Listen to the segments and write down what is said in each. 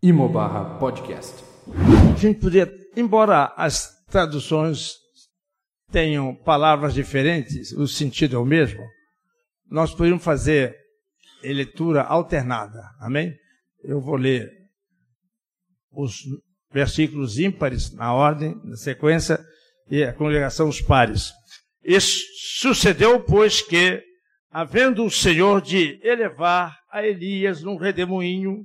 Imobarra Podcast. A gente poderia, embora as traduções tenham palavras diferentes, o sentido é o mesmo, nós poderíamos fazer leitura alternada. Amém? Eu vou ler os versículos ímpares na ordem, na sequência, e a congregação os pares. E sucedeu, pois, que, havendo o Senhor de elevar a Elias num redemoinho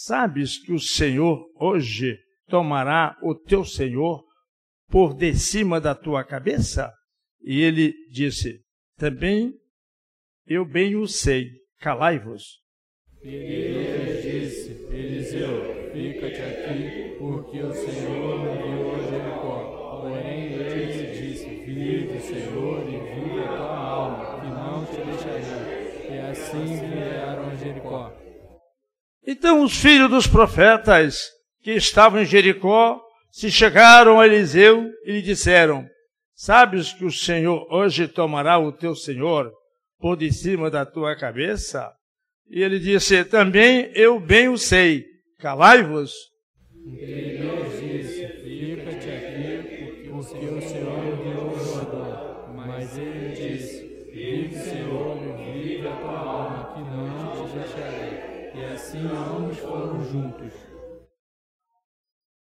Sabes que o Senhor hoje tomará o teu Senhor por de cima da tua cabeça? E ele disse: Também eu bem o sei, calai-vos. Elias disse: Eliseu, fica-te aqui, porque o Senhor me enviou a Jericó. Porém, ele disse: Vive Senhor e vive a tua alma, que não te deixarei. E assim vieram a Jericó. Então os filhos dos profetas que estavam em Jericó se chegaram a Eliseu e lhe disseram: Sabes que o Senhor hoje tomará o teu Senhor por de cima da tua cabeça? E ele disse: Também eu bem o sei. Calai-vos. Elias disse: Fica-te aqui, porque o Senhor me. Mas ele disse: Senhor, vive a tua alma, que não te deixarei. E assim ambos foram juntos.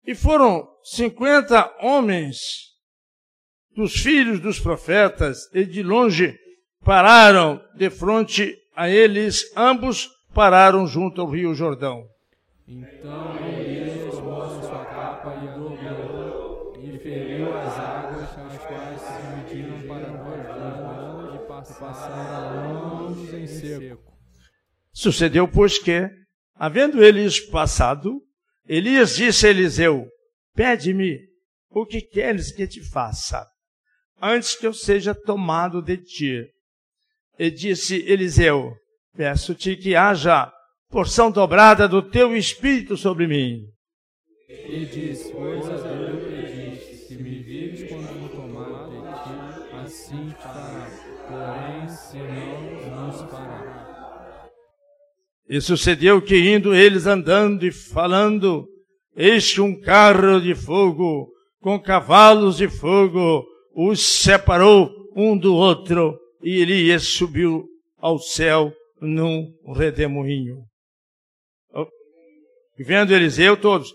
E foram cinquenta homens dos filhos dos profetas, e de longe pararam de frente a eles, ambos pararam junto ao rio Jordão. Então Elias tomou sua capa e dobrou, e feriu as águas, as quais se dividiram para duas bandas, e passaram. Sucedeu, pois, que, havendo eles passado, Elias disse a Eliseu: Pede-me o que queres que te faça, antes que eu seja tomado de ti. E disse Eliseu: Peço-te que haja porção dobrada do teu espírito sobre mim. E disse: Pois a Deus pediste, se me vires quando me tomar de ti, assim fará. Porém, se não. E sucedeu que, indo eles andando e falando, eis que um carro de fogo, com cavalos de fogo, os separou um do outro, e Elias subiu ao céu num redemoinho. E vendo Eliseu, todos,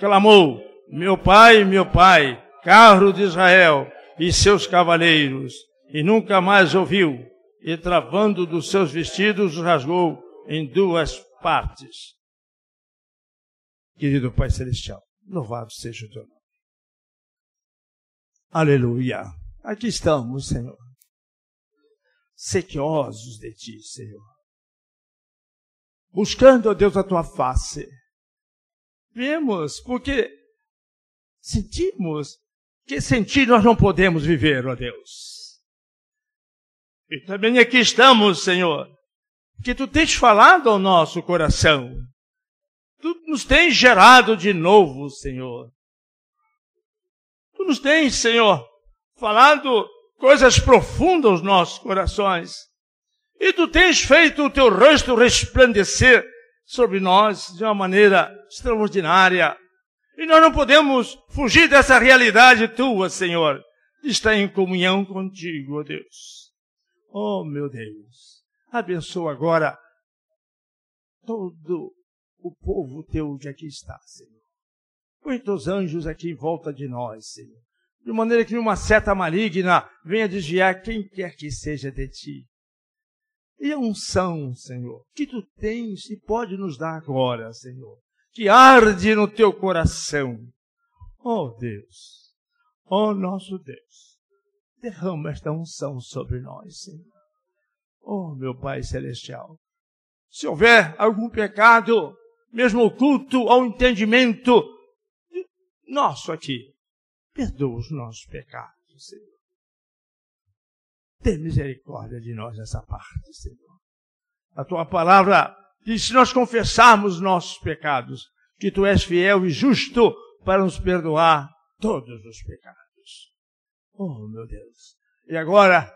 clamou, meu pai, meu pai, carro de Israel e seus cavaleiros, e nunca mais ouviu, e travando dos seus vestidos, rasgou em duas partes. Querido Pai Celestial, louvado seja o teu nome. Aleluia. Aqui estamos, Senhor. Sequiosos de ti, Senhor. Buscando, ó Deus, a tua face. Vemos, porque sentimos que sentir nós não podemos viver, ó Deus. E também aqui estamos, Senhor, que tu tens falado ao nosso coração. Tu nos tens gerado de novo, Senhor. Tu nos tens, Senhor, falado coisas profundas aos nossos corações. E tu tens feito o teu rosto resplandecer sobre nós de uma maneira extraordinária. E nós não podemos fugir dessa realidade tua, Senhor, de estar em comunhão contigo, ó Deus. Oh, meu Deus. Abençoa agora todo o povo teu que aqui está, Senhor. Teus anjos aqui em volta de nós, Senhor. De maneira que nenhuma seta maligna venha desviar quem quer que seja de ti. E a unção, Senhor, que tu tens e pode nos dar agora, Senhor, que arde no teu coração. Oh Deus, oh nosso Deus, derrama esta unção sobre nós, Senhor. Oh meu Pai Celestial, se houver algum pecado mesmo oculto ao entendimento nosso aqui. Perdoa os nossos pecados, Senhor. Tem misericórdia de nós nessa parte, Senhor. A tua palavra diz: se nós confessarmos nossos pecados, que tu és fiel e justo para nos perdoar todos os pecados. Oh, meu Deus. E agora,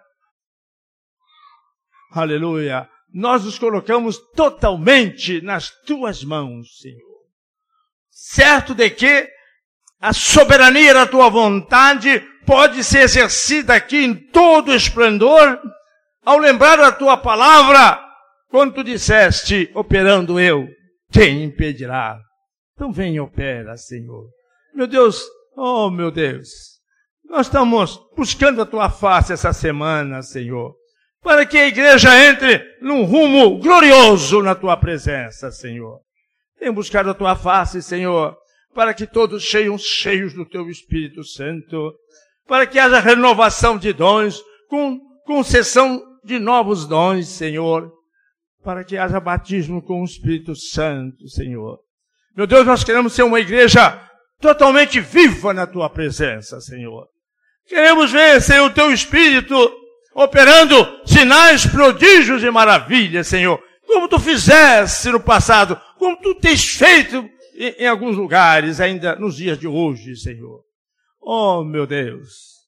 aleluia, nós nos colocamos totalmente nas tuas mãos, Senhor. Certo de que a soberania da tua vontade pode ser exercida aqui em todo esplendor, ao lembrar da tua palavra, quando tu disseste, operando eu, quem impedirá? Então vem e opera, Senhor. Meu Deus, oh meu Deus, nós estamos buscando a tua face essa semana, Senhor, para que a igreja entre num rumo glorioso na tua presença, Senhor. Tem buscado a tua face, Senhor, para que todos sejam cheios do teu Espírito Santo, para que haja renovação de dons, com concessão de novos dons, Senhor, para que haja batismo com o Espírito Santo, Senhor. Meu Deus, nós queremos ser uma igreja totalmente viva na tua presença, Senhor. Queremos ver, Senhor, o teu Espírito operando sinais, prodígios e maravilhas, Senhor. Como tu fizeste no passado, como tu tens feito em, em alguns lugares ainda nos dias de hoje, Senhor. Oh, meu Deus.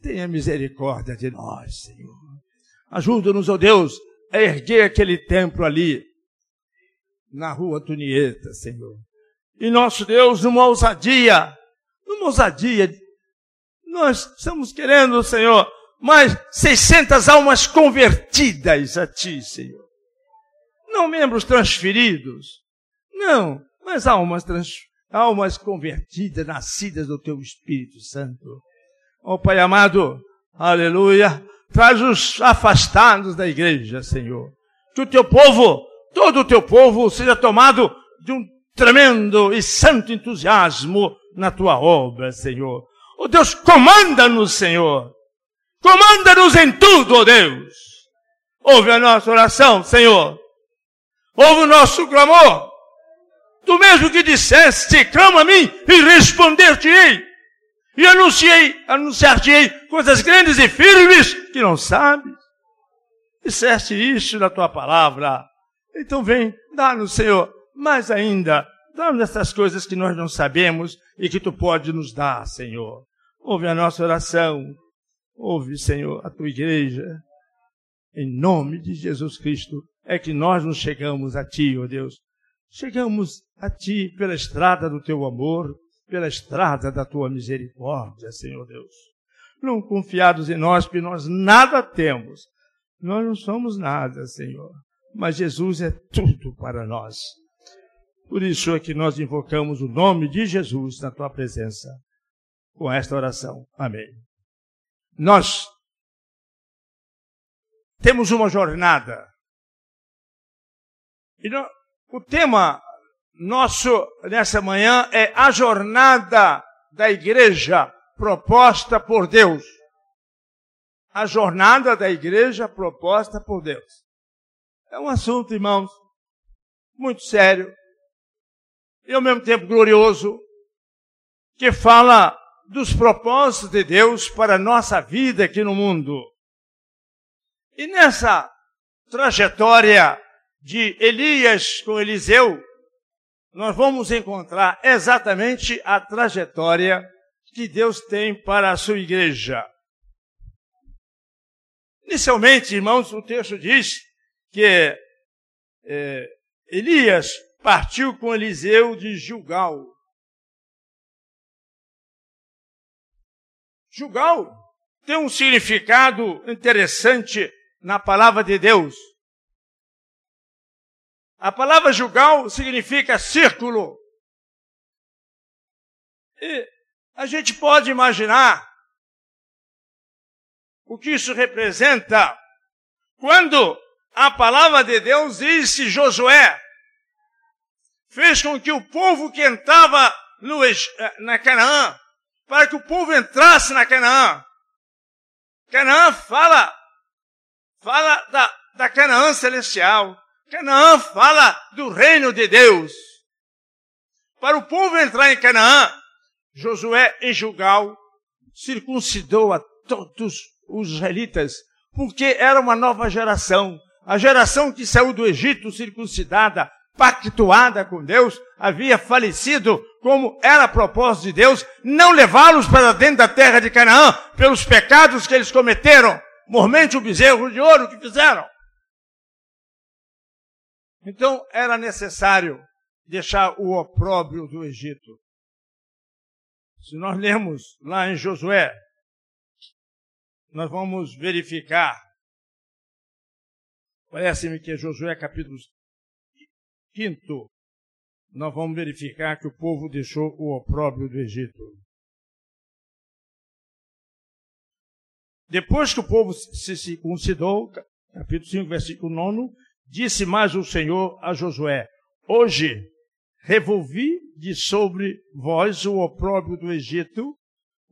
Tenha misericórdia de nós, Senhor. Ajuda-nos, oh Deus, a erguer aquele templo ali, na rua Tunieta, Senhor. E nosso Deus, numa ousadia, numa ousadia, nós estamos querendo, Senhor, mais 600 almas convertidas a Ti, Senhor. Não membros transferidos, não, mas almas, trans, almas convertidas, nascidas do Teu Espírito Santo. Ó oh, Pai amado, aleluia, traz os afastados da igreja, Senhor. Que o Teu povo todo o teu povo seja tomado de um tremendo e santo entusiasmo na tua obra, Senhor. Oh Deus, comanda-nos, Senhor. Comanda-nos em tudo, oh Deus. Ouve a nossa oração, Senhor. Ouve o nosso clamor. Tu mesmo que disseste, clama a mim e responder-te-ei. E anunciei, anunciar-te-ei coisas grandes e firmes que não sabes. Disseste isso na tua palavra. Então vem, dá-nos, Senhor, mais ainda, dá-nos essas coisas que nós não sabemos e que tu pode nos dar, Senhor. Ouve a nossa oração. Ouve, Senhor, a tua igreja. Em nome de Jesus Cristo é que nós nos chegamos a ti, ó Deus. Chegamos a ti pela estrada do teu amor, pela estrada da tua misericórdia, Senhor Deus. Não confiados em nós, porque nós nada temos. Nós não somos nada, Senhor mas Jesus é tudo para nós. Por isso é que nós invocamos o nome de Jesus na tua presença com esta oração. Amém. Nós temos uma jornada. E no, o tema nosso nessa manhã é a jornada da igreja proposta por Deus. A jornada da igreja proposta por Deus. É um assunto, irmãos, muito sério e ao mesmo tempo glorioso, que fala dos propósitos de Deus para a nossa vida aqui no mundo. E nessa trajetória de Elias com Eliseu, nós vamos encontrar exatamente a trajetória que Deus tem para a sua igreja. Inicialmente, irmãos, o texto diz que é, Elias partiu com Eliseu de Gilgal. Gilgal tem um significado interessante na palavra de Deus. A palavra Gilgal significa círculo. E a gente pode imaginar o que isso representa quando a palavra de Deus diz que Josué fez com que o povo que entrava no, eh, na Canaã, para que o povo entrasse na Canaã. Canaã fala, fala da, da Canaã celestial. Canaã fala do reino de Deus. Para o povo entrar em Canaã, Josué em Jugal circuncidou a todos os israelitas, porque era uma nova geração. A geração que saiu do Egito circuncidada, pactuada com Deus, havia falecido, como era propósito de Deus, não levá-los para dentro da terra de Canaã pelos pecados que eles cometeram, mormente o bezerro de ouro que fizeram. Então era necessário deixar o opróbrio do Egito. Se nós lermos lá em Josué, nós vamos verificar. Parece-me que é Josué capítulo 5. Nós vamos verificar que o povo deixou o opróbrio do Egito. Depois que o povo se circuncidou, capítulo 5, versículo 9, disse mais o Senhor a Josué: Hoje revolvi de sobre vós o opróbrio do Egito,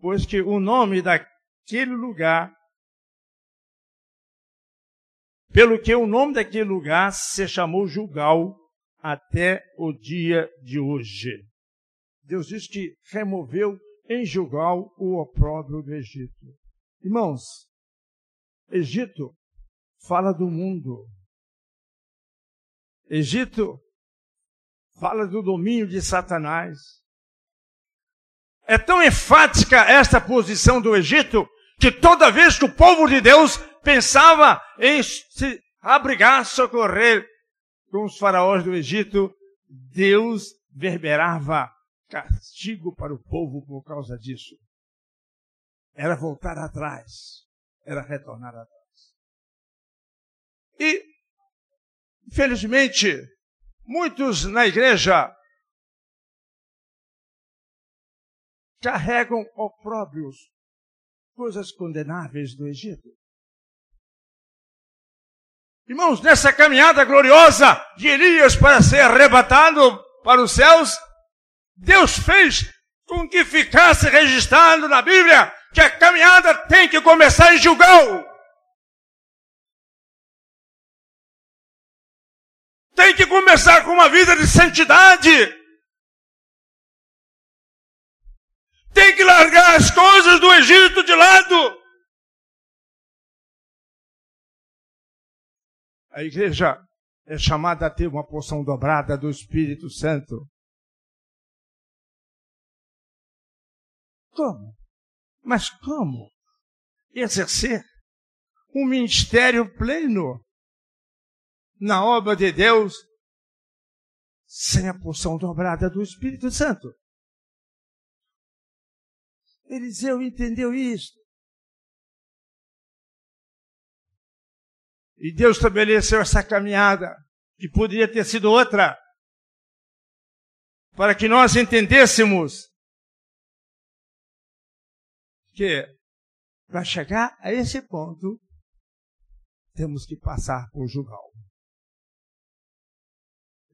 pois que o nome daquele lugar, pelo que o nome daquele lugar se chamou Jugal até o dia de hoje. Deus diz que removeu em Jugal o opróbrio do Egito. Irmãos, Egito fala do mundo. Egito fala do domínio de Satanás. É tão enfática esta posição do Egito que toda vez que o povo de Deus pensava em se abrigar, socorrer com os faraós do Egito, Deus verberava castigo para o povo por causa disso. Era voltar atrás, era retornar atrás. E, infelizmente, Muitos na igreja carregam opróbrios, coisas condenáveis do Egito. Irmãos, nessa caminhada gloriosa de Elias para ser arrebatado para os céus, Deus fez com que ficasse registrado na Bíblia que a caminhada tem que começar em Gilgal. tem que começar com uma vida de santidade. Tem que largar as coisas do Egito de lado. A igreja é chamada a ter uma porção dobrada do Espírito Santo. Como? Mas como? Exercer um ministério pleno na obra de Deus sem a porção dobrada do Espírito Santo. Eliseu entendeu isso. E Deus estabeleceu essa caminhada, que poderia ter sido outra, para que nós entendêssemos que para chegar a esse ponto, temos que passar por Jugal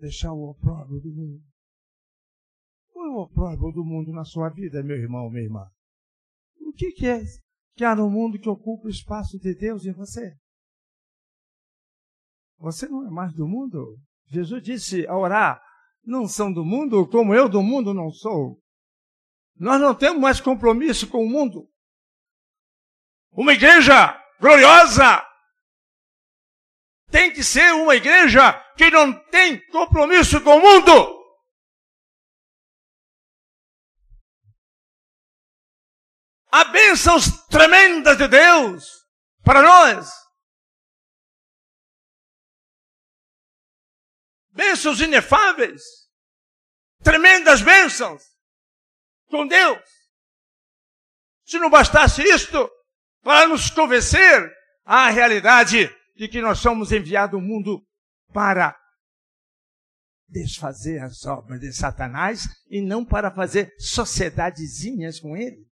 deixar o opróbrio do mundo. Qual é o opróbrio do mundo na sua vida, meu irmão, minha irmã? O que, que é que há no mundo que ocupa o espaço de Deus em você? Você não é mais do mundo? Jesus disse a orar, não são do mundo como eu do mundo não sou. Nós não temos mais compromisso com o mundo. Uma igreja gloriosa, tem que ser uma igreja que não tem compromisso com o mundo. Há bênçãos tremendas de Deus para nós. Bênçãos inefáveis. Tremendas bênçãos com Deus. Se não bastasse isto, para nos convencer à realidade de que nós somos enviados ao mundo para desfazer as obras de Satanás e não para fazer sociedadezinhas com ele.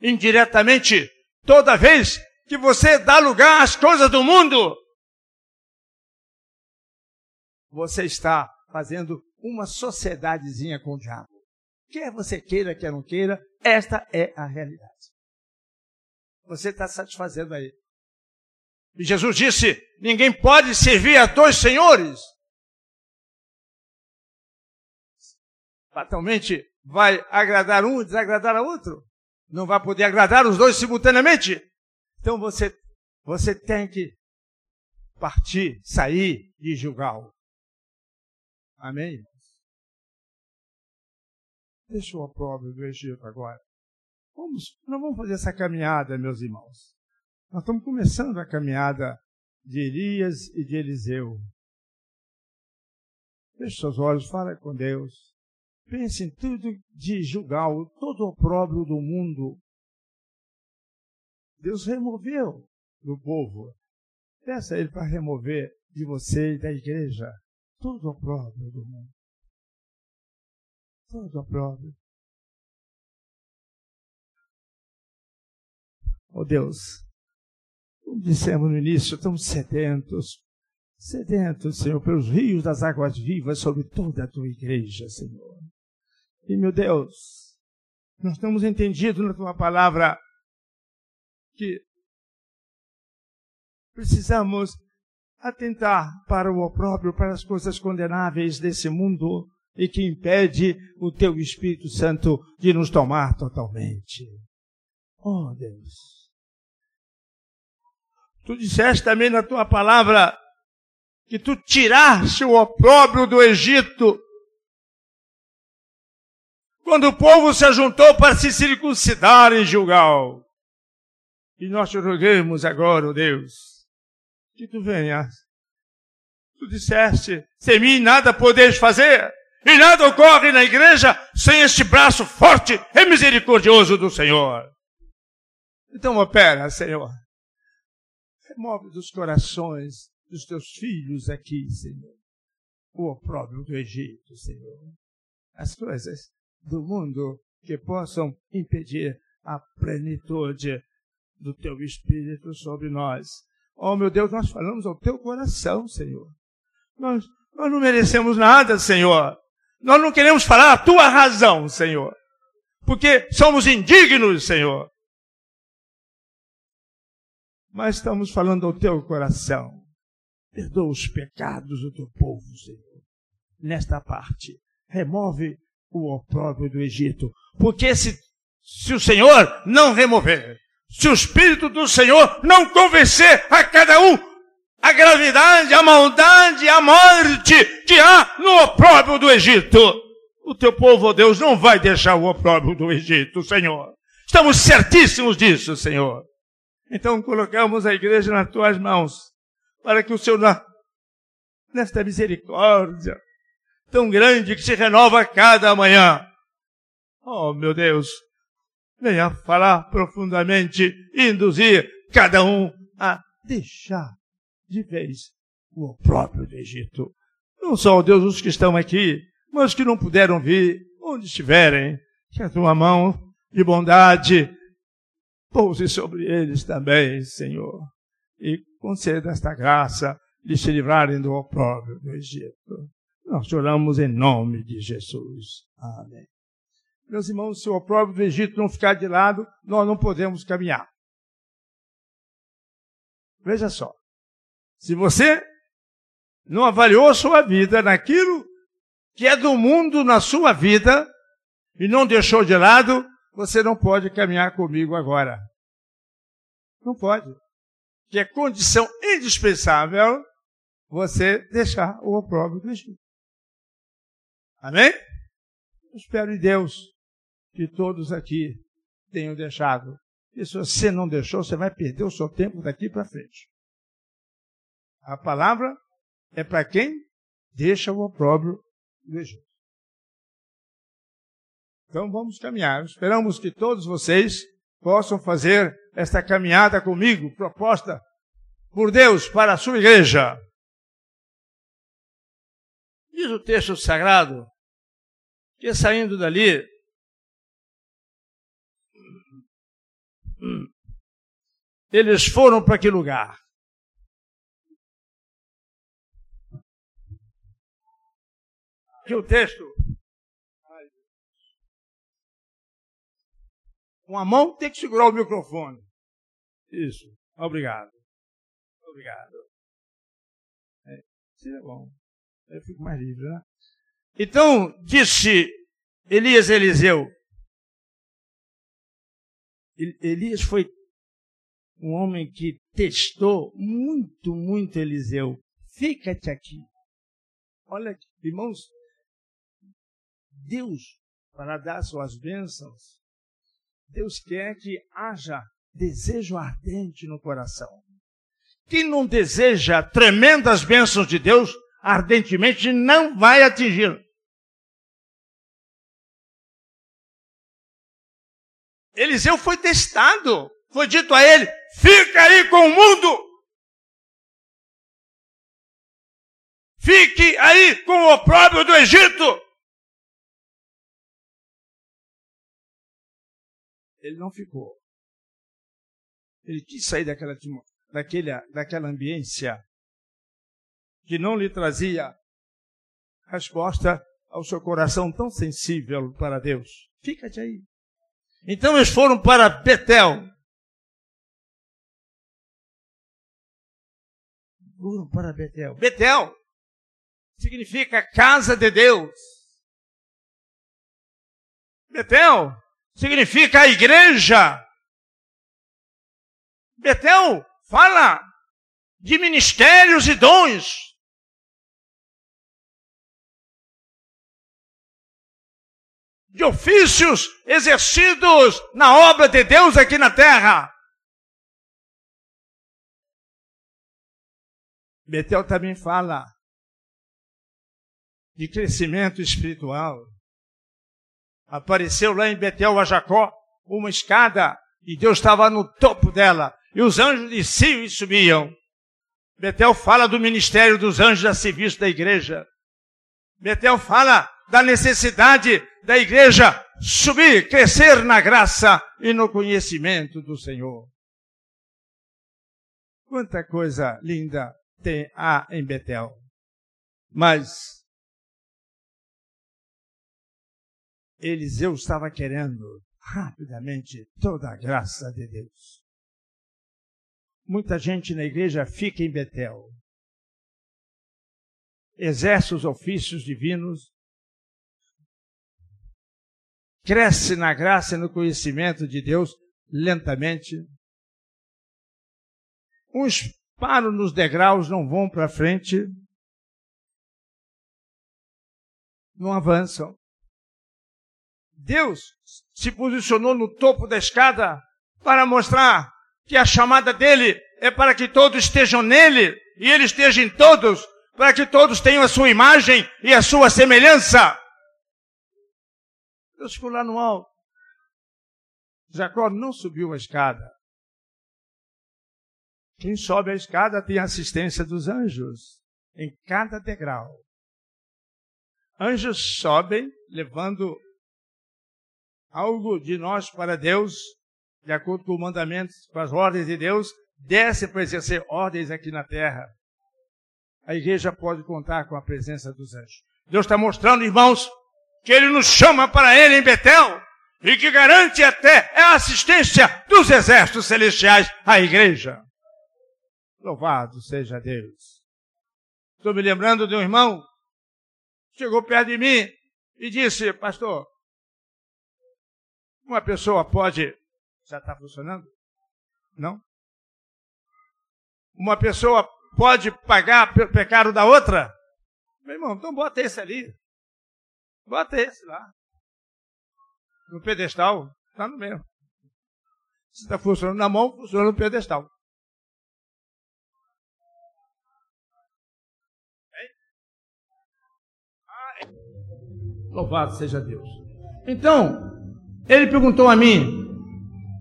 Indiretamente, toda vez que você dá lugar às coisas do mundo, você está fazendo uma sociedadezinha com o diabo. Quer você queira, quer não queira, esta é a realidade você está satisfazendo aí. E Jesus disse: ninguém pode servir a dois senhores. Fatalmente vai agradar um e desagradar a outro. Não vai poder agradar os dois simultaneamente. Então você, você tem que partir, sair de Gilgal. Amém? Deixa o opróbrio do Egito agora. Vamos, nós vamos fazer essa caminhada, meus irmãos. Nós estamos começando a caminhada de Elias e de Eliseu. Feche seus olhos, fala com Deus. Pense em tudo de Jugal, todo o opróbrio do mundo. Deus removeu do povo. Peça a Ele para remover de você e da igreja todo o opróbrio do mundo. Todo o opróbrio. Oh Deus, como dissemos no início, estamos sedentos, sedentos, Senhor, pelos rios das águas vivas sobre toda a tua igreja, Senhor. E, meu Deus, nós estamos entendidos na tua palavra que precisamos atentar para o opróbrio, para as coisas condenáveis desse mundo e que impede o teu Espírito Santo de nos tomar totalmente. Oh, Deus. Tu disseste também na tua palavra que tu tiraste o opróbrio do Egito quando o povo se ajuntou para se circuncidar em Gilgal. E nós te rogamos agora, oh Deus, que tu venhas. Tu disseste, sem mim nada podeis fazer, e nada ocorre na igreja sem este braço forte e misericordioso do Senhor. Então opera, Senhor. Remove dos corações dos teus filhos aqui, Senhor, o opróbrio do Egito, Senhor. As coisas do mundo que possam impedir a plenitude do teu Espírito sobre nós. Oh, meu Deus, nós falamos ao teu coração, Senhor. Nós, nós não merecemos nada, Senhor. Nós não queremos falar a tua razão, Senhor. Porque somos indignos, Senhor. Mas estamos falando ao teu coração. Perdoa os pecados do teu povo, Senhor. Nesta parte. Remove o opróbrio do Egito. Porque se, se o Senhor não remover, se o Espírito do Senhor não convencer a cada um a gravidade, a maldade, a morte que há no opróbrio do Egito, o teu povo, oh Deus, não vai deixar o opróbrio do Egito, Senhor. Estamos certíssimos disso, Senhor. Então colocamos a igreja nas tuas mãos, para que o Senhor, nesta misericórdia, tão grande que se renova a cada manhã. Oh, meu Deus, venha falar profundamente e induzir cada um a deixar de vez o próprio do Egito. Não só, Deus, os que estão aqui, mas os que não puderam vir, onde estiverem, que a tua mão de bondade pouse sobre eles também, Senhor, e conceda esta graça de se livrarem do opróbrio do Egito. Nós oramos em nome de Jesus. Amém. Meus irmãos, se o opróbrio do Egito não ficar de lado, nós não podemos caminhar. Veja só. Se você não avaliou sua vida naquilo que é do mundo na sua vida e não deixou de lado, você não pode caminhar comigo agora. Não pode. Que é condição indispensável você deixar o opróbrio do Egito. Amém? Eu espero em Deus que todos aqui tenham deixado. E se você não deixou, você vai perder o seu tempo daqui para frente. A palavra é para quem deixa o opróbrio do Egito. Então vamos caminhar. Esperamos que todos vocês possam fazer esta caminhada comigo, proposta por Deus para a sua igreja. Diz o texto sagrado que saindo dali, eles foram para que lugar? Que o texto. Com a mão tem que segurar o microfone. Isso. Obrigado. obrigado. É, isso é bom. Eu fico mais livre, né? Então, disse Elias Eliseu. Elias foi um homem que testou muito, muito Eliseu. Fica-te aqui. Olha, irmãos, Deus, para dar suas bênçãos, Deus quer que haja desejo ardente no coração. Quem não deseja tremendas bênçãos de Deus, ardentemente não vai atingir. Eliseu foi testado. Foi dito a ele: fica aí com o mundo. Fique aí com o opróbrio do Egito. Ele não ficou. Ele quis sair daquela, daquela, daquela ambiência que não lhe trazia resposta ao seu coração tão sensível para Deus. Fica-te aí. Então eles foram para Betel. Foram para Betel. Betel significa casa de Deus. Betel significa a igreja. Betel fala de ministérios e dons. De ofícios exercidos na obra de Deus aqui na terra. Betel também fala de crescimento espiritual. Apareceu lá em Betel a Jacó uma escada e Deus estava no topo dela e os anjos desciam e subiam. Betel fala do ministério dos anjos a serviço da igreja. Betel fala da necessidade da igreja subir, crescer na graça e no conhecimento do Senhor. Quanta coisa linda tem há em Betel. Mas Eliseu estava querendo rapidamente toda a graça de Deus. Muita gente na igreja fica em Betel, exerce os ofícios divinos, cresce na graça e no conhecimento de Deus lentamente. Uns param nos degraus, não vão para frente, não avançam. Deus se posicionou no topo da escada para mostrar que a chamada dele é para que todos estejam nele e ele esteja em todos, para que todos tenham a sua imagem e a sua semelhança. Deus ficou lá no alto. Jacó não subiu a escada. Quem sobe a escada tem a assistência dos anjos em cada degrau. Anjos sobem levando algo de nós para Deus, de acordo com o mandamento, com as ordens de Deus, desce para exercer ordens aqui na terra. A igreja pode contar com a presença dos anjos. Deus está mostrando, irmãos, que Ele nos chama para Ele em Betel e que garante até a assistência dos exércitos celestiais à igreja. Louvado seja Deus. Estou me lembrando de um irmão chegou perto de mim e disse, pastor, uma pessoa pode. Já está funcionando? Não? Uma pessoa pode pagar pelo pecado da outra? Meu irmão, então bota esse ali. Bota esse lá. No pedestal, está no mesmo. Se está funcionando na mão, funciona no pedestal. Louvado seja Deus. Então, ele perguntou a mim: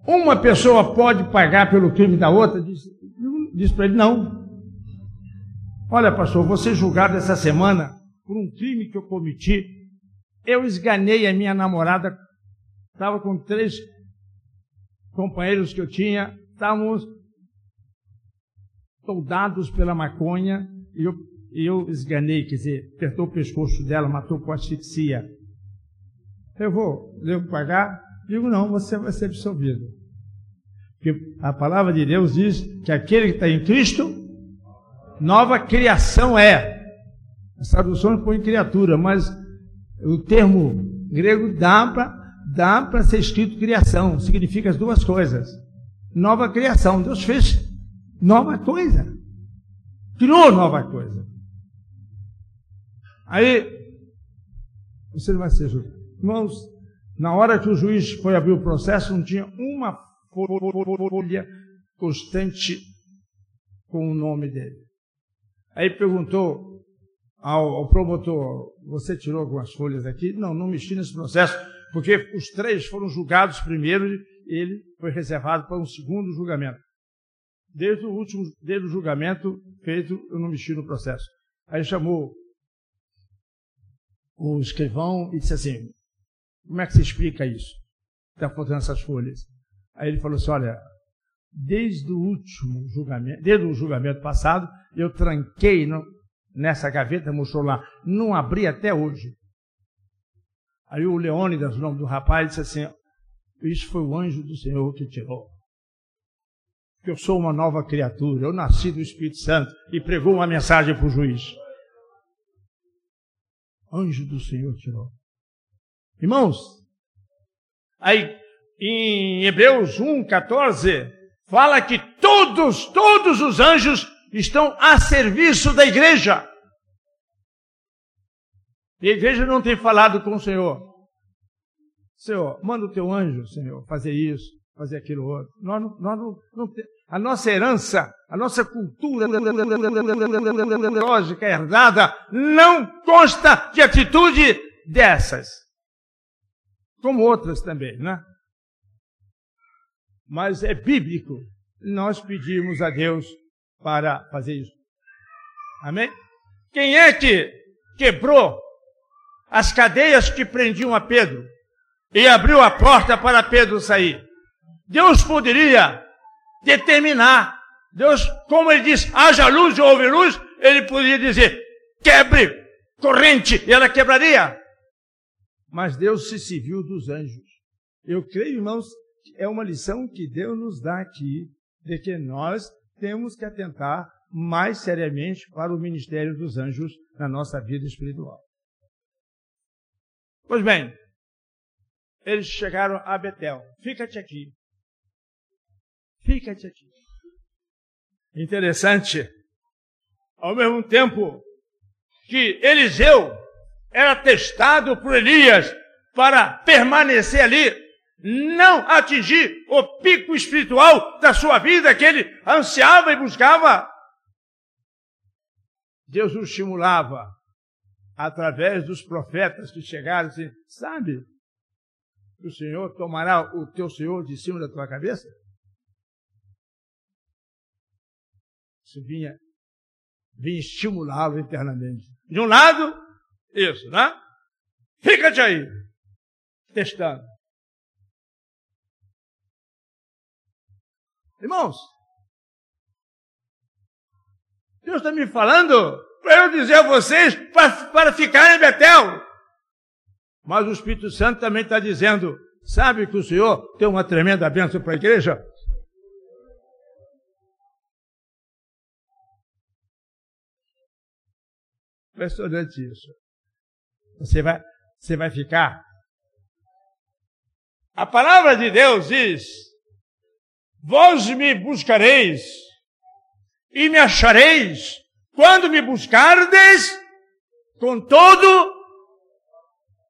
uma pessoa pode pagar pelo crime da outra? Disse, disse para ele: não. Olha, pastor, vou ser julgado essa semana por um crime que eu cometi. Eu esganei a minha namorada, estava com três companheiros que eu tinha, estávamos soldados pela maconha, e eu, eu esganei, quer dizer, apertou o pescoço dela, matou com asfixia. Eu vou, devo pagar? Digo, não, você vai ser absolvido. Porque a palavra de Deus diz que aquele que está em Cristo nova criação é. As traduções põem criatura, mas o termo grego dá para dá ser escrito criação, significa as duas coisas. Nova criação, Deus fez nova coisa. Criou nova coisa. Aí, você vai ser juiz. Irmãos, na hora que o juiz foi abrir o processo, não tinha uma folha constante com o nome dele. Aí perguntou ao, ao, promotor: Você tirou algumas folhas aqui? Não, não mexi nesse processo, porque os três foram julgados primeiro e ele foi reservado para um segundo julgamento. Desde o último, desde o julgamento feito, eu não mexi no processo. Aí chamou o escrivão e disse assim: Como é que se explica isso? Está faltando essas folhas. Aí ele falou assim: Olha, desde o último julgamento, desde o julgamento passado, eu tranquei no, nessa gaveta, mostrou lá, não abri até hoje. Aí o Leônidas, o nome do rapaz, disse assim: Isso foi o anjo do Senhor que tirou. Que eu sou uma nova criatura, eu nasci do Espírito Santo e pregou uma mensagem para o juiz. Anjo do Senhor tirou. Irmãos, aí em Hebreus 1, 14, fala que todos, todos os anjos estão a serviço da igreja. E a igreja não tem falado com o Senhor. Senhor, manda o teu anjo, Senhor, fazer isso, fazer aquilo outro. Nós, não, nós não, não tem, a nossa herança, a nossa cultura lógica herdada não consta de atitude dessas. Como outras também, né? Mas é bíblico nós pedimos a Deus para fazer isso. Amém? Quem é que quebrou as cadeias que prendiam a Pedro e abriu a porta para Pedro sair? Deus poderia determinar. Deus, como ele diz, haja luz e houve luz, ele poderia dizer, quebre corrente, e ela quebraria. Mas Deus se serviu dos anjos. Eu creio, irmãos, é uma lição que Deus nos dá aqui, de que nós temos que atentar mais seriamente para o ministério dos anjos na nossa vida espiritual. Pois bem, eles chegaram a Betel. Fica-te aqui. Fica-te aqui. Interessante. Ao mesmo tempo que Eliseu era testado por Elias para permanecer ali, não atingir o pico espiritual da sua vida que ele ansiava e buscava. Deus o estimulava através dos profetas que chegaram assim, sabe? O Senhor tomará o teu Senhor de cima da tua cabeça? Isso vinha, vinha estimulá-lo internamente. De um lado, isso, né? Fica-te aí, testando. Irmãos, Deus está me falando para eu dizer a vocês para, para ficar em Betel. Mas o Espírito Santo também está dizendo, sabe que o Senhor tem uma tremenda bênção para a igreja? Impressionante isso. Você vai, você vai ficar. A palavra de Deus diz Vós me buscareis e me achareis quando me buscardes com todo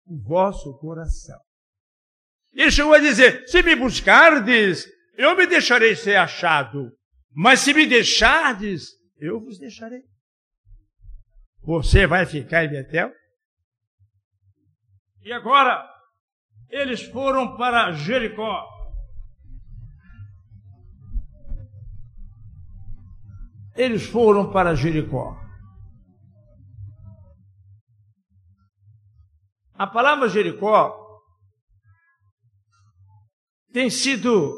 o vosso coração. Ele chegou a dizer: se me buscardes, eu me deixarei ser achado. Mas se me deixardes, eu vos deixarei. Você vai ficar em Betel? E agora, eles foram para Jericó. Eles foram para Jericó. A palavra Jericó tem sido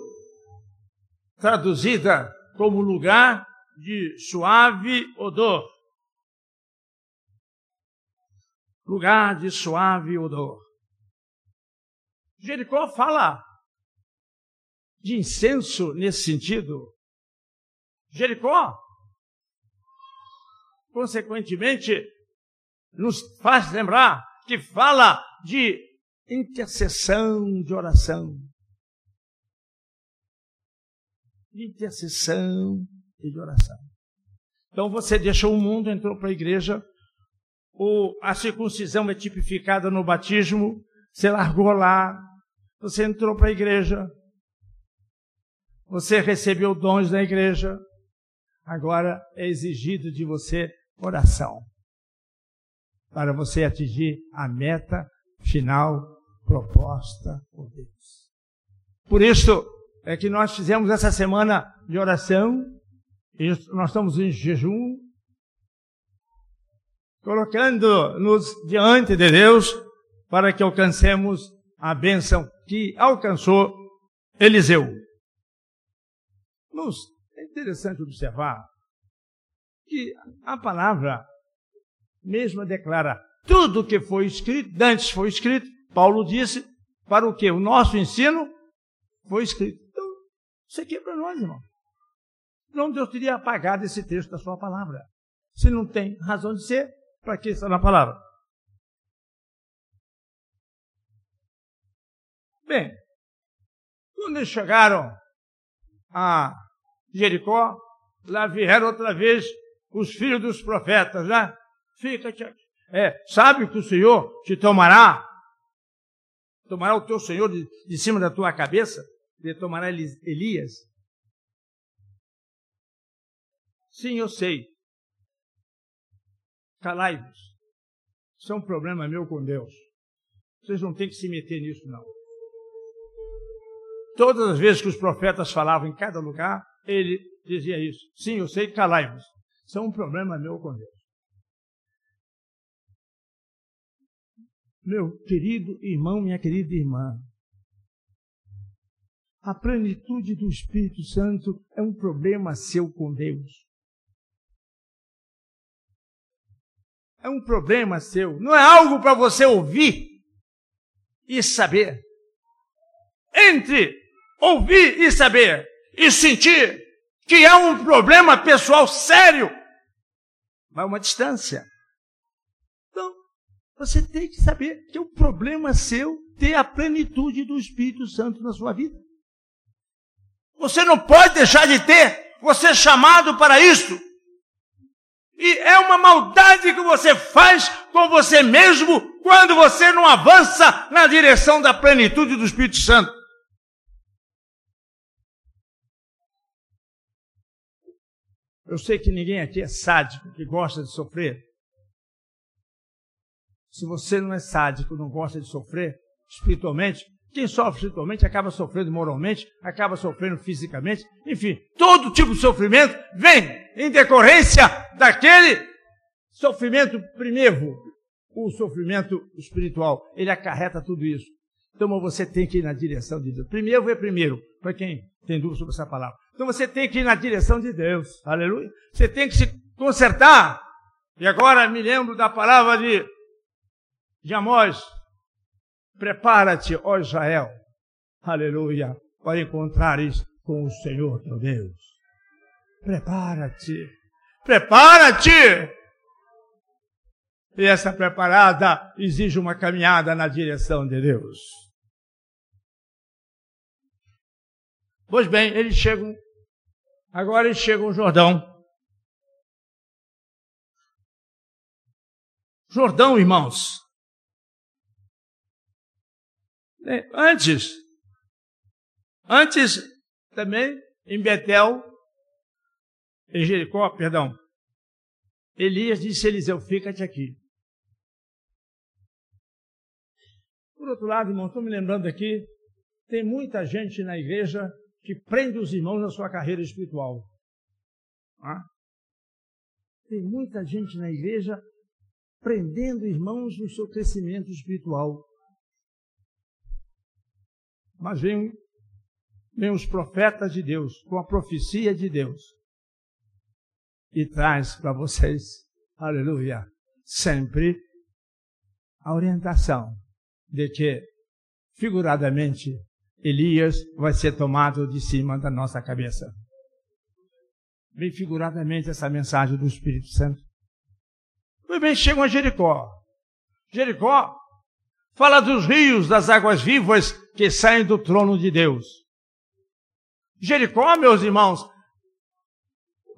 traduzida como lugar de suave odor. Lugar de suave odor. Jericó fala de incenso nesse sentido. Jericó consequentemente, nos faz lembrar que fala de intercessão, de oração. Intercessão e de oração. Então você deixou o mundo, entrou para a igreja, o, a circuncisão é tipificada no batismo, você largou lá, você entrou para a igreja, você recebeu dons da igreja, agora é exigido de você oração para você atingir a meta final proposta por Deus. Por isso é que nós fizemos essa semana de oração nós estamos em jejum, colocando-nos diante de Deus para que alcancemos a bênção que alcançou Eliseu. Mas é interessante observar que a palavra mesma declara tudo que foi escrito, antes foi escrito, Paulo disse, para o que? O nosso ensino foi escrito. Então, isso aqui é para nós, irmão. Não Deus teria apagado esse texto da sua palavra. Se não tem razão de ser, para que está na palavra? Bem, quando eles chegaram a Jericó, lá vieram outra vez os filhos dos profetas, né? Fica, é, sabe que o Senhor te tomará, tomará o teu Senhor de, de cima da tua cabeça, e tomará Elias. Sim, eu sei. Calai-vos. Isso é um problema meu com Deus. Vocês não têm que se meter nisso, não. Todas as vezes que os profetas falavam em cada lugar, ele dizia isso. Sim, eu sei, calai-vos. É um problema meu com Deus. Meu querido irmão, minha querida irmã, a plenitude do Espírito Santo é um problema seu com Deus. é um problema seu, não é algo para você ouvir e saber. Entre ouvir e saber e sentir que é um problema pessoal sério, vai uma distância. Então, você tem que saber que é um problema seu ter a plenitude do Espírito Santo na sua vida. Você não pode deixar de ter, você é chamado para isso. E é uma maldade que você faz com você mesmo quando você não avança na direção da plenitude do Espírito Santo. Eu sei que ninguém aqui é sádico, que gosta de sofrer. Se você não é sádico, não gosta de sofrer espiritualmente, quem sofre espiritualmente acaba sofrendo moralmente, acaba sofrendo fisicamente, enfim, todo tipo de sofrimento vem em decorrência daquele sofrimento primeiro, o sofrimento espiritual. Ele acarreta tudo isso. Então você tem que ir na direção de Deus. Primeiro é primeiro, para quem tem dúvida sobre essa palavra. Então você tem que ir na direção de Deus. Aleluia. Você tem que se consertar. E agora me lembro da palavra de, de Amós, Prepara-te, ó Israel, aleluia, para encontrares com o Senhor teu Deus. Prepara-te, prepara-te! E essa preparada exige uma caminhada na direção de Deus. Pois bem, eles chegam, agora eles chegam ao Jordão. Jordão, irmãos, é, antes, antes também, em Betel, em Jericó, perdão, Elias disse a Eliseu, fica-te aqui. Por outro lado, irmão, estou me lembrando aqui, tem muita gente na igreja que prende os irmãos na sua carreira espiritual. Ah? Tem muita gente na igreja prendendo irmãos no seu crescimento espiritual. Mas vem, vem os profetas de Deus, com a profecia de Deus, e traz para vocês, aleluia, sempre a orientação de que, figuradamente, Elias vai ser tomado de cima da nossa cabeça. Vem figuradamente essa mensagem do Espírito Santo. Muito bem, chegam a Jericó. Jericó fala dos rios, das águas vivas que saem do trono de Deus. Jericó, meus irmãos,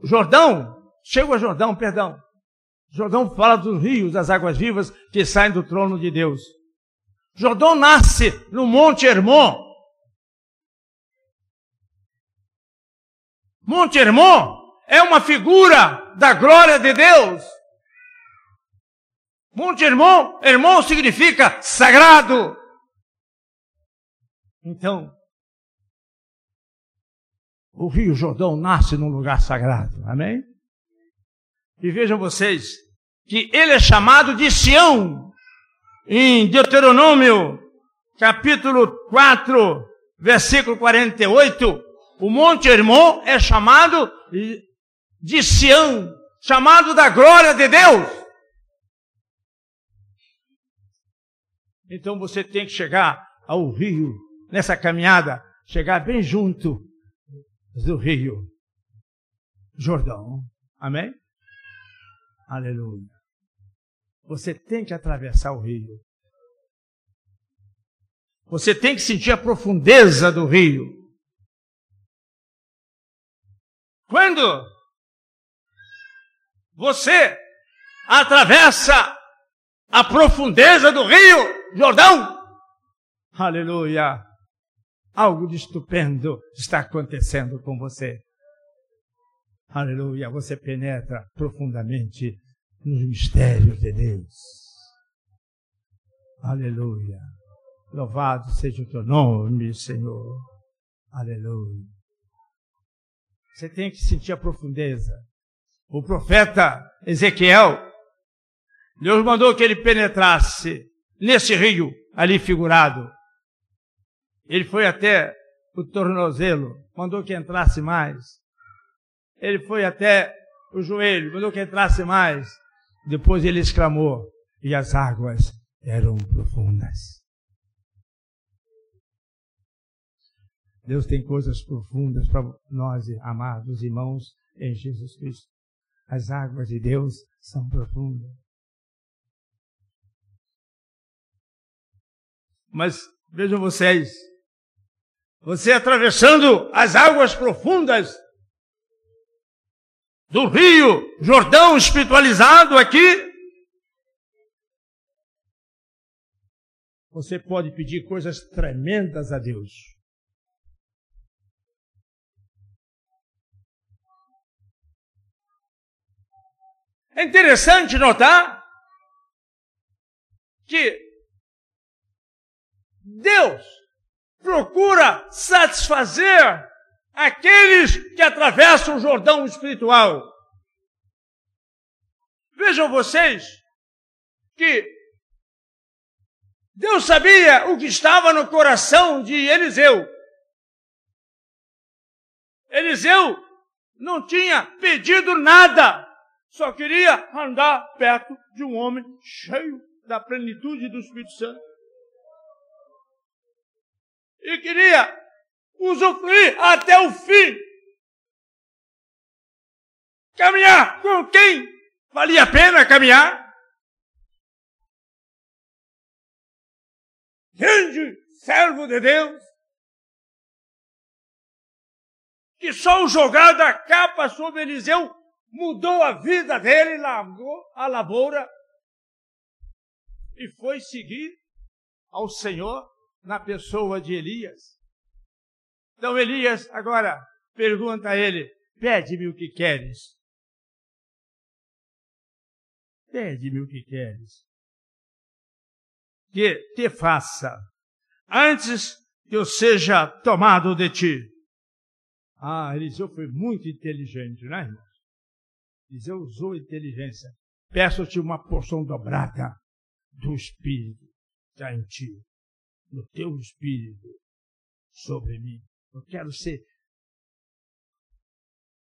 Jordão, chega a Jordão, perdão. Jordão fala dos rios, das águas vivas que saem do trono de Deus. Jordão nasce no Monte Hermon. Monte Hermon é uma figura da glória de Deus. Monte Hermon, Hermon significa sagrado. Então, o Rio Jordão nasce num lugar sagrado. Amém? E vejam vocês que ele é chamado de Sião. Em Deuteronômio, capítulo 4, versículo 48, o Monte Hermon é chamado de Sião, chamado da glória de Deus. Então você tem que chegar ao rio, nessa caminhada, chegar bem junto do rio Jordão. Amém? Aleluia. Você tem que atravessar o rio. Você tem que sentir a profundeza do rio. Quando você atravessa a profundeza do rio Jordão, aleluia, algo de estupendo está acontecendo com você. Aleluia, você penetra profundamente nos mistérios de Deus. Aleluia. Louvado seja o teu nome, Senhor. Aleluia. Você tem que sentir a profundeza. O profeta Ezequiel, Deus mandou que ele penetrasse nesse rio ali figurado. Ele foi até o tornozelo, mandou que entrasse mais. Ele foi até o joelho, mandou que entrasse mais. Depois ele exclamou, e as águas eram profundas. Deus tem coisas profundas para nós, amados irmãos, em Jesus Cristo. As águas de Deus são profundas. Mas vejam vocês, você atravessando as águas profundas do rio Jordão espiritualizado aqui, você pode pedir coisas tremendas a Deus. É interessante notar que Deus procura satisfazer aqueles que atravessam o Jordão espiritual. Vejam vocês que Deus sabia o que estava no coração de Eliseu. Eliseu não tinha pedido nada, só queria andar perto de um homem cheio da plenitude do Espírito Santo. E queria usufruir até o fim. Caminhar com quem valia a pena caminhar. Grande servo de Deus, que só o jogar da capa sobre Eliseu mudou a vida dele, largou a lavoura e foi seguir ao Senhor na pessoa de Elias. Então Elias agora pergunta a ele: Pede-me o que queres. Pede-me o que queres. Que te faça antes que eu seja tomado de ti. Ah, Eliseu foi muito inteligente, não é, irmãos? Eliseu usou inteligência. Peço-te uma porção dobrada do Espírito que há em ti, no teu Espírito, sobre mim. Eu quero ser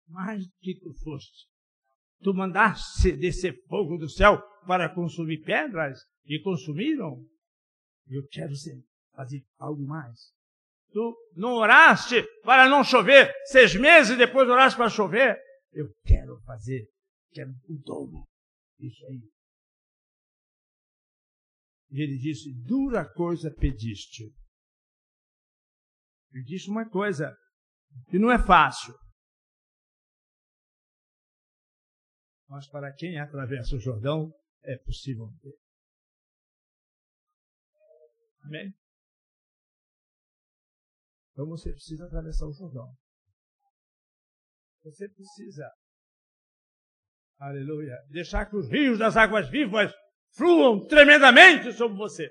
mais do que tu foste. Tu mandaste descer fogo do céu para consumir pedras e consumiram. Eu quero ser, fazer algo mais. Tu não oraste para não chover, seis meses depois oraste para chover. Eu quero fazer, quero o dobro. Isso aí. E ele disse: Dura coisa pediste. Ele disse uma coisa que não é fácil. Mas para quem atravessa o Jordão, é possível ter. Amém? Então você precisa atravessar o Jordão. Você precisa, aleluia, deixar que os rios das águas vivas fluam tremendamente sobre você.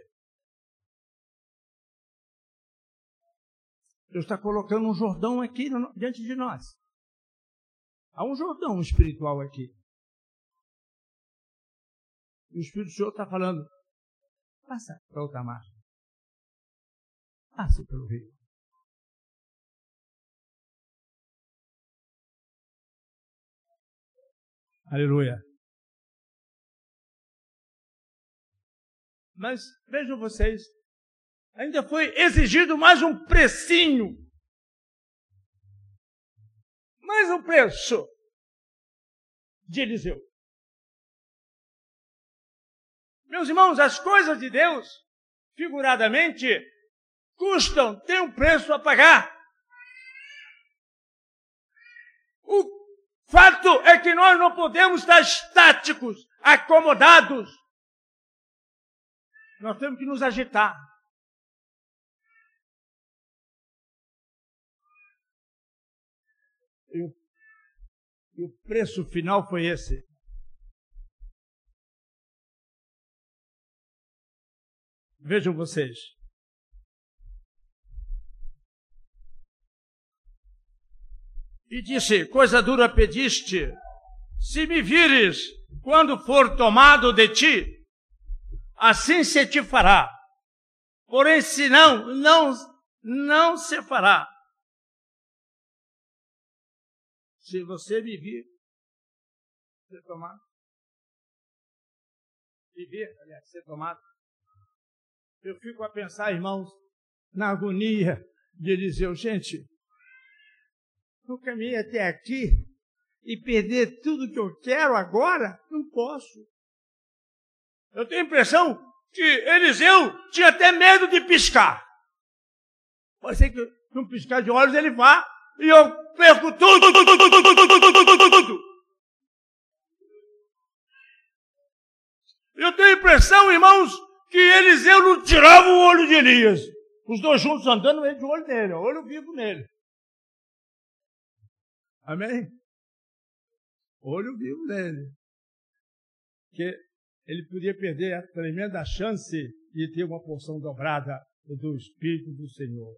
Deus está colocando um Jordão aqui diante de nós. Há um Jordão espiritual aqui. E o Espírito do Senhor está falando, passa para outra margem. Passe pelo rio. Aleluia. Mas vejam vocês, ainda foi exigido mais um precinho. Mais um preço de Eliseu. Meus irmãos, as coisas de Deus, figuradamente, custam, têm um preço a pagar. O fato é que nós não podemos estar estáticos, acomodados. Nós temos que nos agitar. E o, e o preço final foi esse. Vejam vocês. E disse: Coisa dura pediste, se me vires quando for tomado de ti, assim se te fará. Porém, se não, não, não se fará. Se você me vir, ser tomado. Viver, aliás, ser tomado. Eu fico a pensar, irmãos, na agonia de Eliseu. Gente, eu caminhei até aqui e perder tudo que eu quero agora? Não posso. Eu tenho a impressão que Eliseu tinha até medo de piscar. Pode ser que num piscar de olhos ele vá e eu perco tudo. Eu tenho a impressão, irmãos, que Eliseu não tirava o olho de Elias. Os dois juntos andando, ele de olho nele, olho vivo nele. Amém? Olho vivo nele. Que ele podia perder a tremenda chance de ter uma porção dobrada do Espírito do Senhor.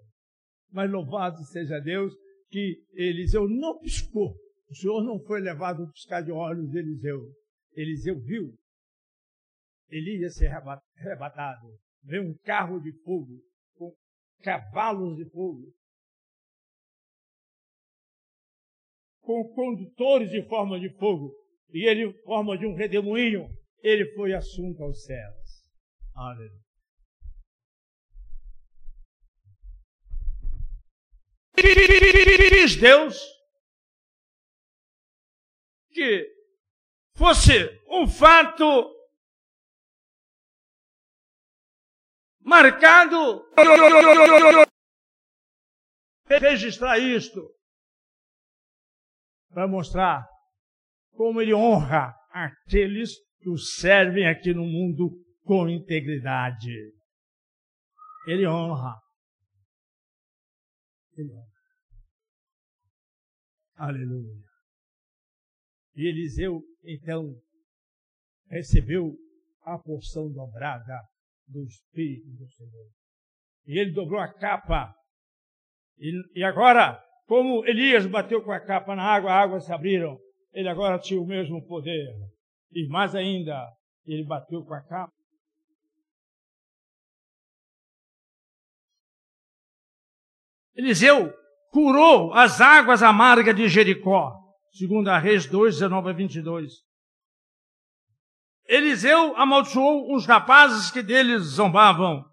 Mas louvado seja Deus que Eliseu não piscou. O Senhor não foi levado a piscar de olhos de Eliseu. Eliseu viu ele ia ser arrebatado. Veio um carro de fogo, com cavalos de fogo, com condutores de forma de fogo, e ele, forma de um redemoinho, ele foi assunto aos céus. Aleluia. Diz Deus que fosse um fato marcado. Registrar isto para mostrar como ele honra aqueles que o servem aqui no mundo com integridade. Ele honra. Ele honra. Aleluia. E Eliseu, então, recebeu a porção dobrada do Espírito do Senhor. E ele dobrou a capa. E, e agora, como Elias bateu com a capa na água, a água se abriram. Ele agora tinha o mesmo poder. E mais ainda, ele bateu com a capa. Eliseu curou as águas amargas de Jericó, segundo a Reis 2, 19 a 22. Eliseu amaldiçoou uns rapazes que deles zombavam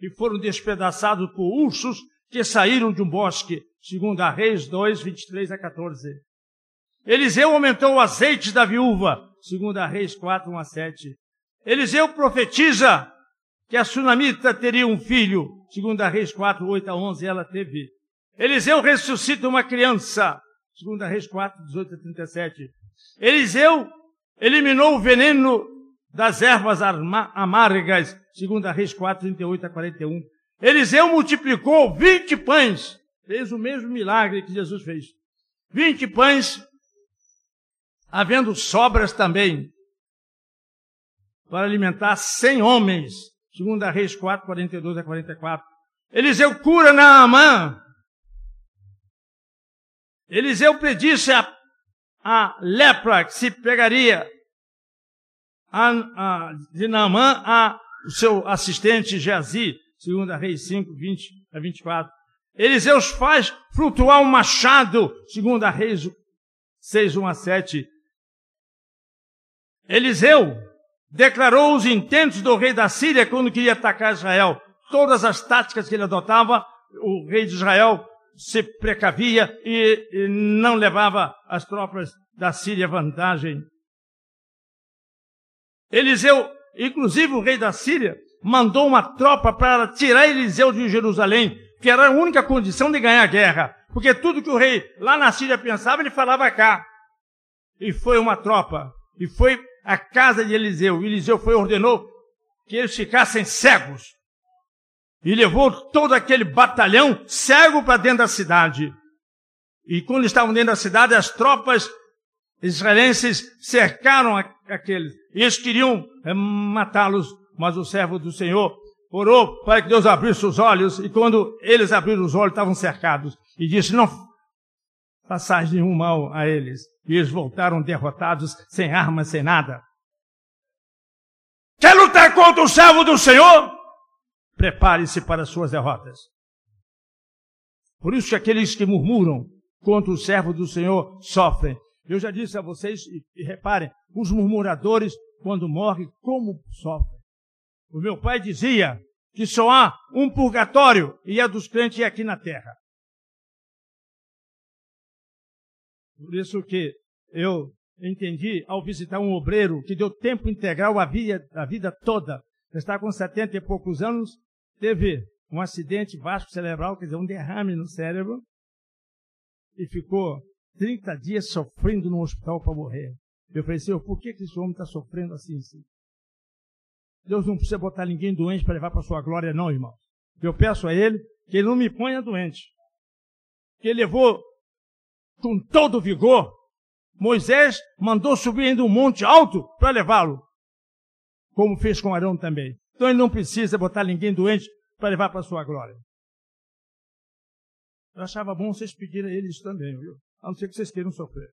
e foram despedaçados por ursos que saíram de um bosque, segundo a Reis 2, 23 a 14. Eliseu aumentou o azeite da viúva, segundo a Reis 4, 1 a 7. Eliseu profetiza que a sunamita teria um filho, segundo a Reis 4, 8 a 11, ela teve. Eliseu ressuscita uma criança, segundo a Reis 4, 18 a 37. Eliseu eliminou o veneno das ervas amargas, segundo a Reis 4, 38 a 41. Eliseu multiplicou 20 pães, fez o mesmo milagre que Jesus fez. 20 pães, havendo sobras também, para alimentar 100 homens, segundo a Reis 4, 42 a 44. Eliseu cura Naamã. Eliseu predisse a, a lepra que se pegaria a, a, de Naamã a o seu assistente Geazi, segundo a Reis 5, 20 a 24. Eliseu faz flutuar um machado, segundo a Reis 6, 1 a 7. Eliseu declarou os intentos do rei da Síria quando queria atacar Israel. Todas as táticas que ele adotava, o rei de Israel se precavia e, e não levava as tropas da Síria vantagem. Eliseu, inclusive o rei da Síria, mandou uma tropa para tirar Eliseu de Jerusalém, que era a única condição de ganhar a guerra. Porque tudo que o rei lá na Síria pensava, ele falava cá. E foi uma tropa. E foi a casa de Eliseu. Eliseu foi ordenou que eles ficassem cegos. E levou todo aquele batalhão cego para dentro da cidade. E quando estavam dentro da cidade, as tropas israelenses cercaram aqueles. E eles queriam eh, matá-los, mas o servo do Senhor orou para que Deus abrisse os olhos. E quando eles abriram os olhos, estavam cercados. E disse: Não façais nenhum mal a eles. E eles voltaram derrotados, sem armas, sem nada. Quer lutar contra o servo do Senhor? Prepare-se para as suas derrotas. Por isso que aqueles que murmuram contra o servo do Senhor sofrem. Eu já disse a vocês, e reparem, os murmuradores, quando morrem, como sofrem. O meu pai dizia que só há um purgatório e é dos crentes aqui na terra. Por isso que eu entendi ao visitar um obreiro que deu tempo integral a vida, a vida toda. Está com 70 e poucos anos, teve um acidente vasco cerebral, quer dizer, um derrame no cérebro, e ficou 30 dias sofrendo no hospital para morrer. Eu falei, por que, que esse homem está sofrendo assim, assim? Deus não precisa botar ninguém doente para levar para a sua glória, não, irmão. Eu peço a Ele que Ele não me ponha doente. Que Ele levou com todo vigor. Moisés mandou subir ainda um monte alto para levá-lo. Como fez com Arão também. Então ele não precisa botar ninguém doente para levar para a sua glória. Eu achava bom vocês pedirem a ele isso também, viu? a não ser que vocês queiram sofrer.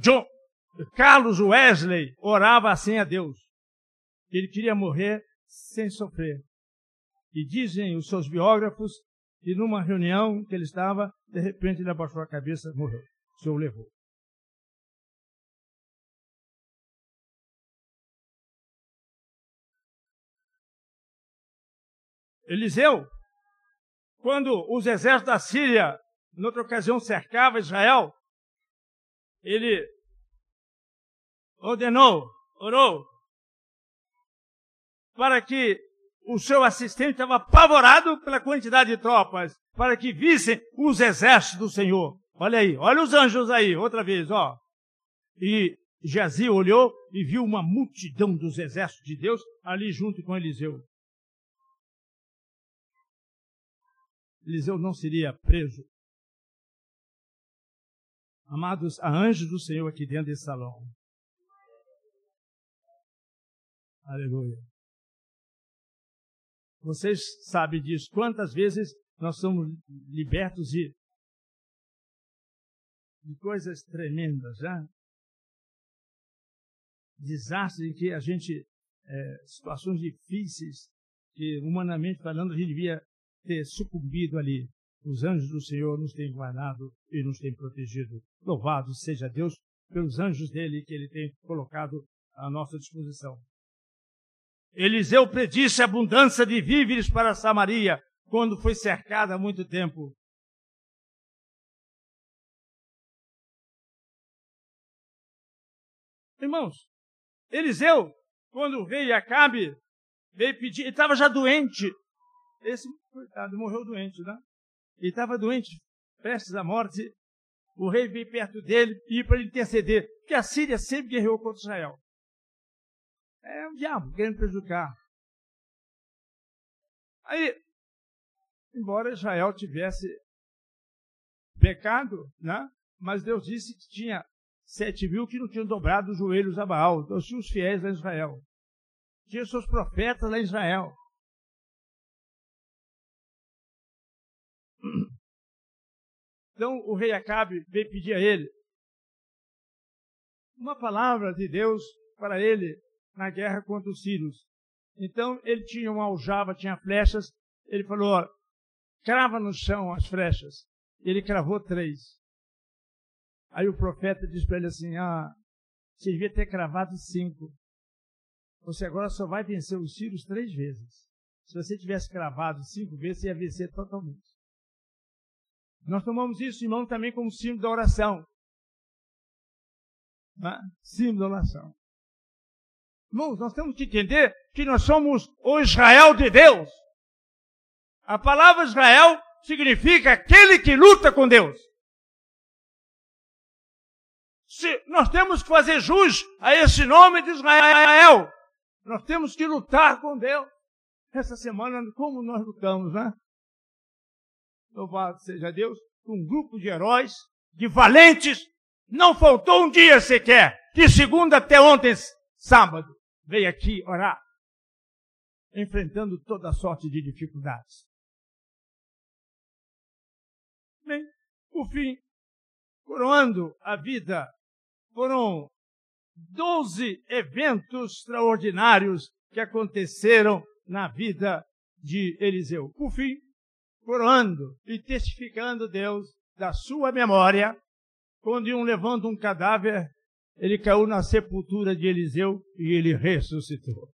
John, Carlos Wesley orava assim a Deus. Ele queria morrer sem sofrer. E dizem os seus biógrafos que numa reunião que ele estava, de repente ele abaixou a cabeça e morreu. O Senhor o levou. Eliseu, quando os exércitos da Síria noutra ocasião cercava Israel, ele ordenou, orou, para que o seu assistente estava apavorado pela quantidade de tropas, para que vissem os exércitos do Senhor. Olha aí, olha os anjos aí, outra vez, ó. E Jazi olhou e viu uma multidão dos exércitos de Deus ali junto com Eliseu. Eliseu não seria preso Amados, há anjos do Senhor aqui dentro desse salão. Aleluia. Vocês sabem disso. Quantas vezes nós somos libertos de, de coisas tremendas, já? Desastres em que a gente, é, situações difíceis, que humanamente falando a gente devia ter sucumbido ali. Os anjos do Senhor nos têm guardado e nos têm protegido. Louvado seja Deus pelos anjos dele que ele tem colocado à nossa disposição. Eliseu predisse abundância de víveres para Samaria quando foi cercada há muito tempo. Irmãos, Eliseu, quando o rei Acabe veio pedir, ele estava já doente. Esse, coitado, morreu doente, né? Ele estava doente, prestes à morte. O rei veio perto dele e para ele interceder, porque a Síria sempre guerreou contra Israel. É um diabo querendo prejudicar. Aí, embora Israel tivesse pecado, né? mas Deus disse que tinha sete mil que não tinham dobrado os joelhos a Baal. Então tinha os fiéis lá em Israel. Tinha seus profetas lá em Israel. Então o rei Acabe veio pedir a ele uma palavra de Deus para ele na guerra contra os sírios. Então ele tinha uma aljava, tinha flechas. Ele falou: crava no chão as flechas. Ele cravou três. Aí o profeta diz para ele assim: Ah, você devia ter cravado cinco. Você agora só vai vencer os sírios três vezes. Se você tivesse cravado cinco vezes, você ia vencer totalmente. Nós tomamos isso, irmão, também como símbolo da oração. Né? Símbolo da oração. Irmãos, nós temos que entender que nós somos o Israel de Deus. A palavra Israel significa aquele que luta com Deus. Se nós temos que fazer jus a esse nome de Israel. Nós temos que lutar com Deus. Essa semana, como nós lutamos, né? Louvado seja Deus, um grupo de heróis, de valentes, não faltou um dia sequer, de segunda até ontem, sábado, veio aqui orar, enfrentando toda sorte de dificuldades. Bem, por fim, coroando a vida foram 12 eventos extraordinários que aconteceram na vida de Eliseu. Por fim, coroando e testificando Deus da sua memória, quando iam levando um cadáver, ele caiu na sepultura de Eliseu e ele ressuscitou.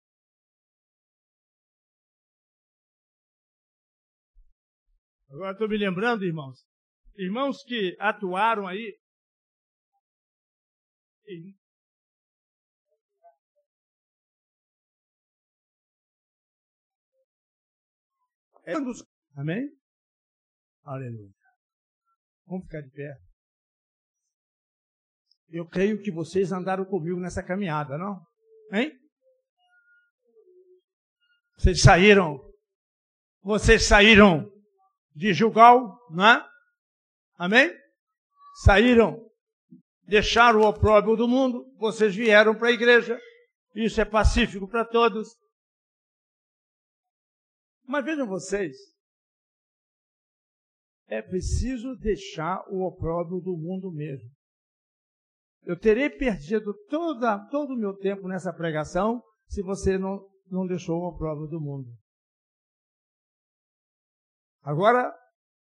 Agora estou me lembrando, irmãos, irmãos que atuaram aí Amém? Aleluia. Vamos ficar de pé. Eu creio que vocês andaram comigo nessa caminhada, não? Hein? Vocês saíram. Vocês saíram de Jugal, não é? Amém? Saíram deixaram o opróbrio do mundo, vocês vieram para a igreja. Isso é pacífico para todos. Mas vejam vocês, é preciso deixar o opróbrio do mundo mesmo. Eu terei perdido toda, todo o meu tempo nessa pregação se você não, não deixou o opróbrio do mundo. Agora,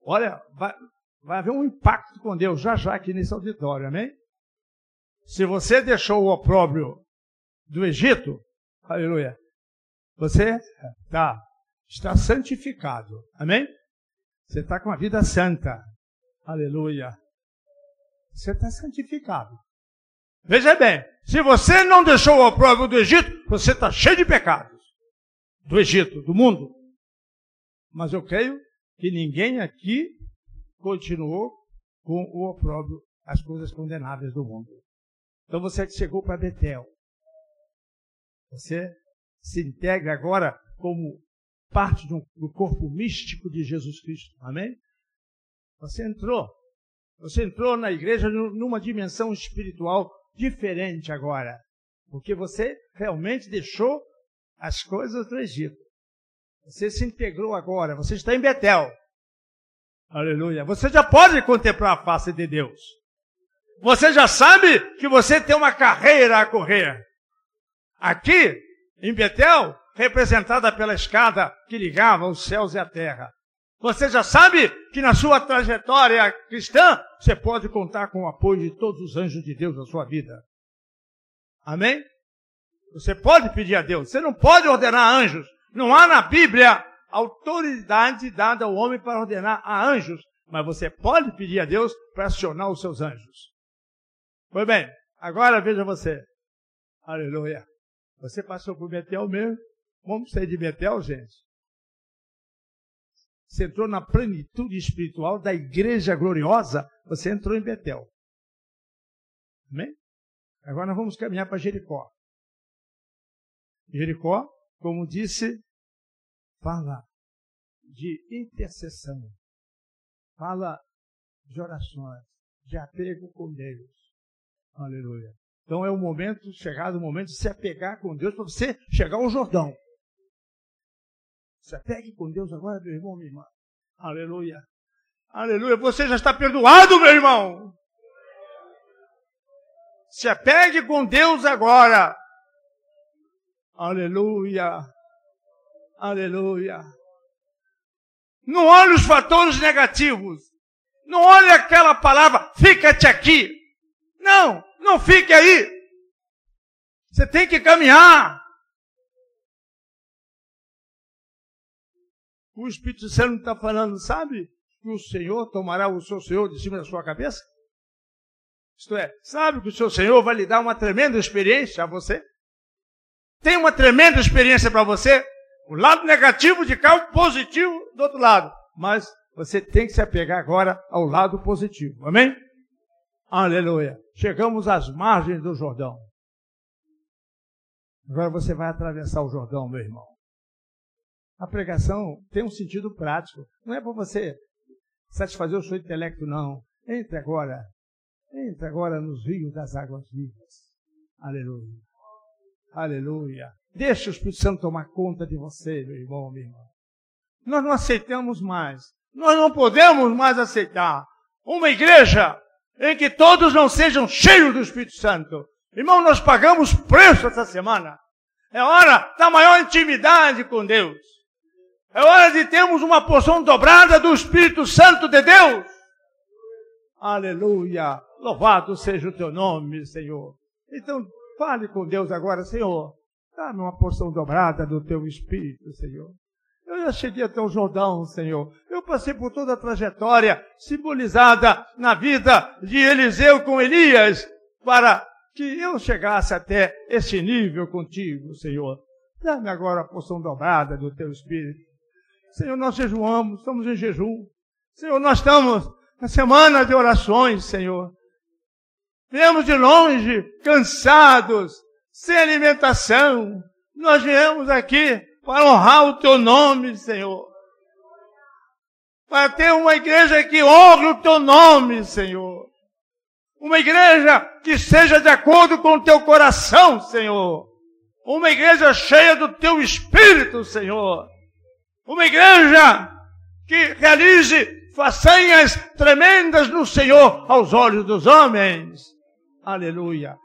olha, vai, vai haver um impacto com Deus já já aqui nesse auditório, amém? Se você deixou o opróbrio do Egito, aleluia, você tá, está santificado. Amém? Você está com a vida santa. Aleluia. Você está santificado. Veja bem, se você não deixou o opróbrio do Egito, você está cheio de pecados. Do Egito, do mundo. Mas eu creio que ninguém aqui continuou com o opróbrio, as coisas condenáveis do mundo. Então você chegou para Betel. Você se integra agora como parte do corpo místico de Jesus Cristo. Amém? Você entrou. Você entrou na igreja numa dimensão espiritual diferente agora. Porque você realmente deixou as coisas do Egito. Você se integrou agora. Você está em Betel. Aleluia. Você já pode contemplar a face de Deus. Você já sabe que você tem uma carreira a correr. Aqui, em Betel, representada pela escada que ligava os céus e a terra. Você já sabe que na sua trajetória cristã, você pode contar com o apoio de todos os anjos de Deus na sua vida. Amém? Você pode pedir a Deus. Você não pode ordenar anjos. Não há na Bíblia autoridade dada ao homem para ordenar a anjos. Mas você pode pedir a Deus para acionar os seus anjos. Pois bem, agora veja você. Aleluia. Você passou por Betel mesmo? Vamos sair de Betel, gente? Você entrou na plenitude espiritual da igreja gloriosa, você entrou em Betel. Amém? Agora nós vamos caminhar para Jericó. Jericó, como disse, fala de intercessão, fala de orações, de apego com Deus. Aleluia. Então é o momento, chegado o momento de se apegar com Deus para você chegar ao Jordão. Se apegue com Deus agora, meu irmão, minha irmã. Aleluia. Aleluia. Você já está perdoado, meu irmão. Se apegue com Deus agora. Aleluia. Aleluia. Não olhe os fatores negativos. Não olhe aquela palavra, fica-te aqui. Não, não fique aí. Você tem que caminhar. O Espírito Santo está falando, sabe? Que o Senhor tomará o seu Senhor de cima da sua cabeça? Isto é, sabe que o seu Senhor vai lhe dar uma tremenda experiência a você? Tem uma tremenda experiência para você? O lado negativo de cá, o positivo do outro lado. Mas você tem que se apegar agora ao lado positivo. Amém? Aleluia. Chegamos às margens do Jordão. Agora você vai atravessar o Jordão, meu irmão. A pregação tem um sentido prático. Não é para você satisfazer o seu intelecto, não. Entre agora. Entre agora nos rios das águas vivas. Aleluia. Aleluia. Deixa o Espírito Santo tomar conta de você, meu irmão, minha irmã. Nós não aceitamos mais. Nós não podemos mais aceitar uma igreja em que todos não sejam cheios do Espírito Santo. Irmão, nós pagamos preço essa semana. É hora da maior intimidade com Deus. É hora de termos uma porção dobrada do Espírito Santo de Deus. Aleluia. Louvado seja o teu nome, Senhor. Então, fale com Deus agora, Senhor. Dá-me uma porção dobrada do teu Espírito, Senhor. Eu já cheguei até o Jordão, Senhor. Eu passei por toda a trajetória simbolizada na vida de Eliseu com Elias, para que eu chegasse até esse nível contigo, Senhor. Dá-me agora a porção dobrada do teu Espírito. Senhor, nós jejuamos, estamos em jejum. Senhor, nós estamos na semana de orações, Senhor. Viemos de longe, cansados, sem alimentação. Nós viemos aqui para honrar o teu nome, Senhor. Para ter uma igreja que honre o teu nome, Senhor. Uma igreja que seja de acordo com o teu coração, Senhor. Uma igreja cheia do teu espírito, Senhor. Uma igreja que realize façanhas tremendas no Senhor aos olhos dos homens. Aleluia.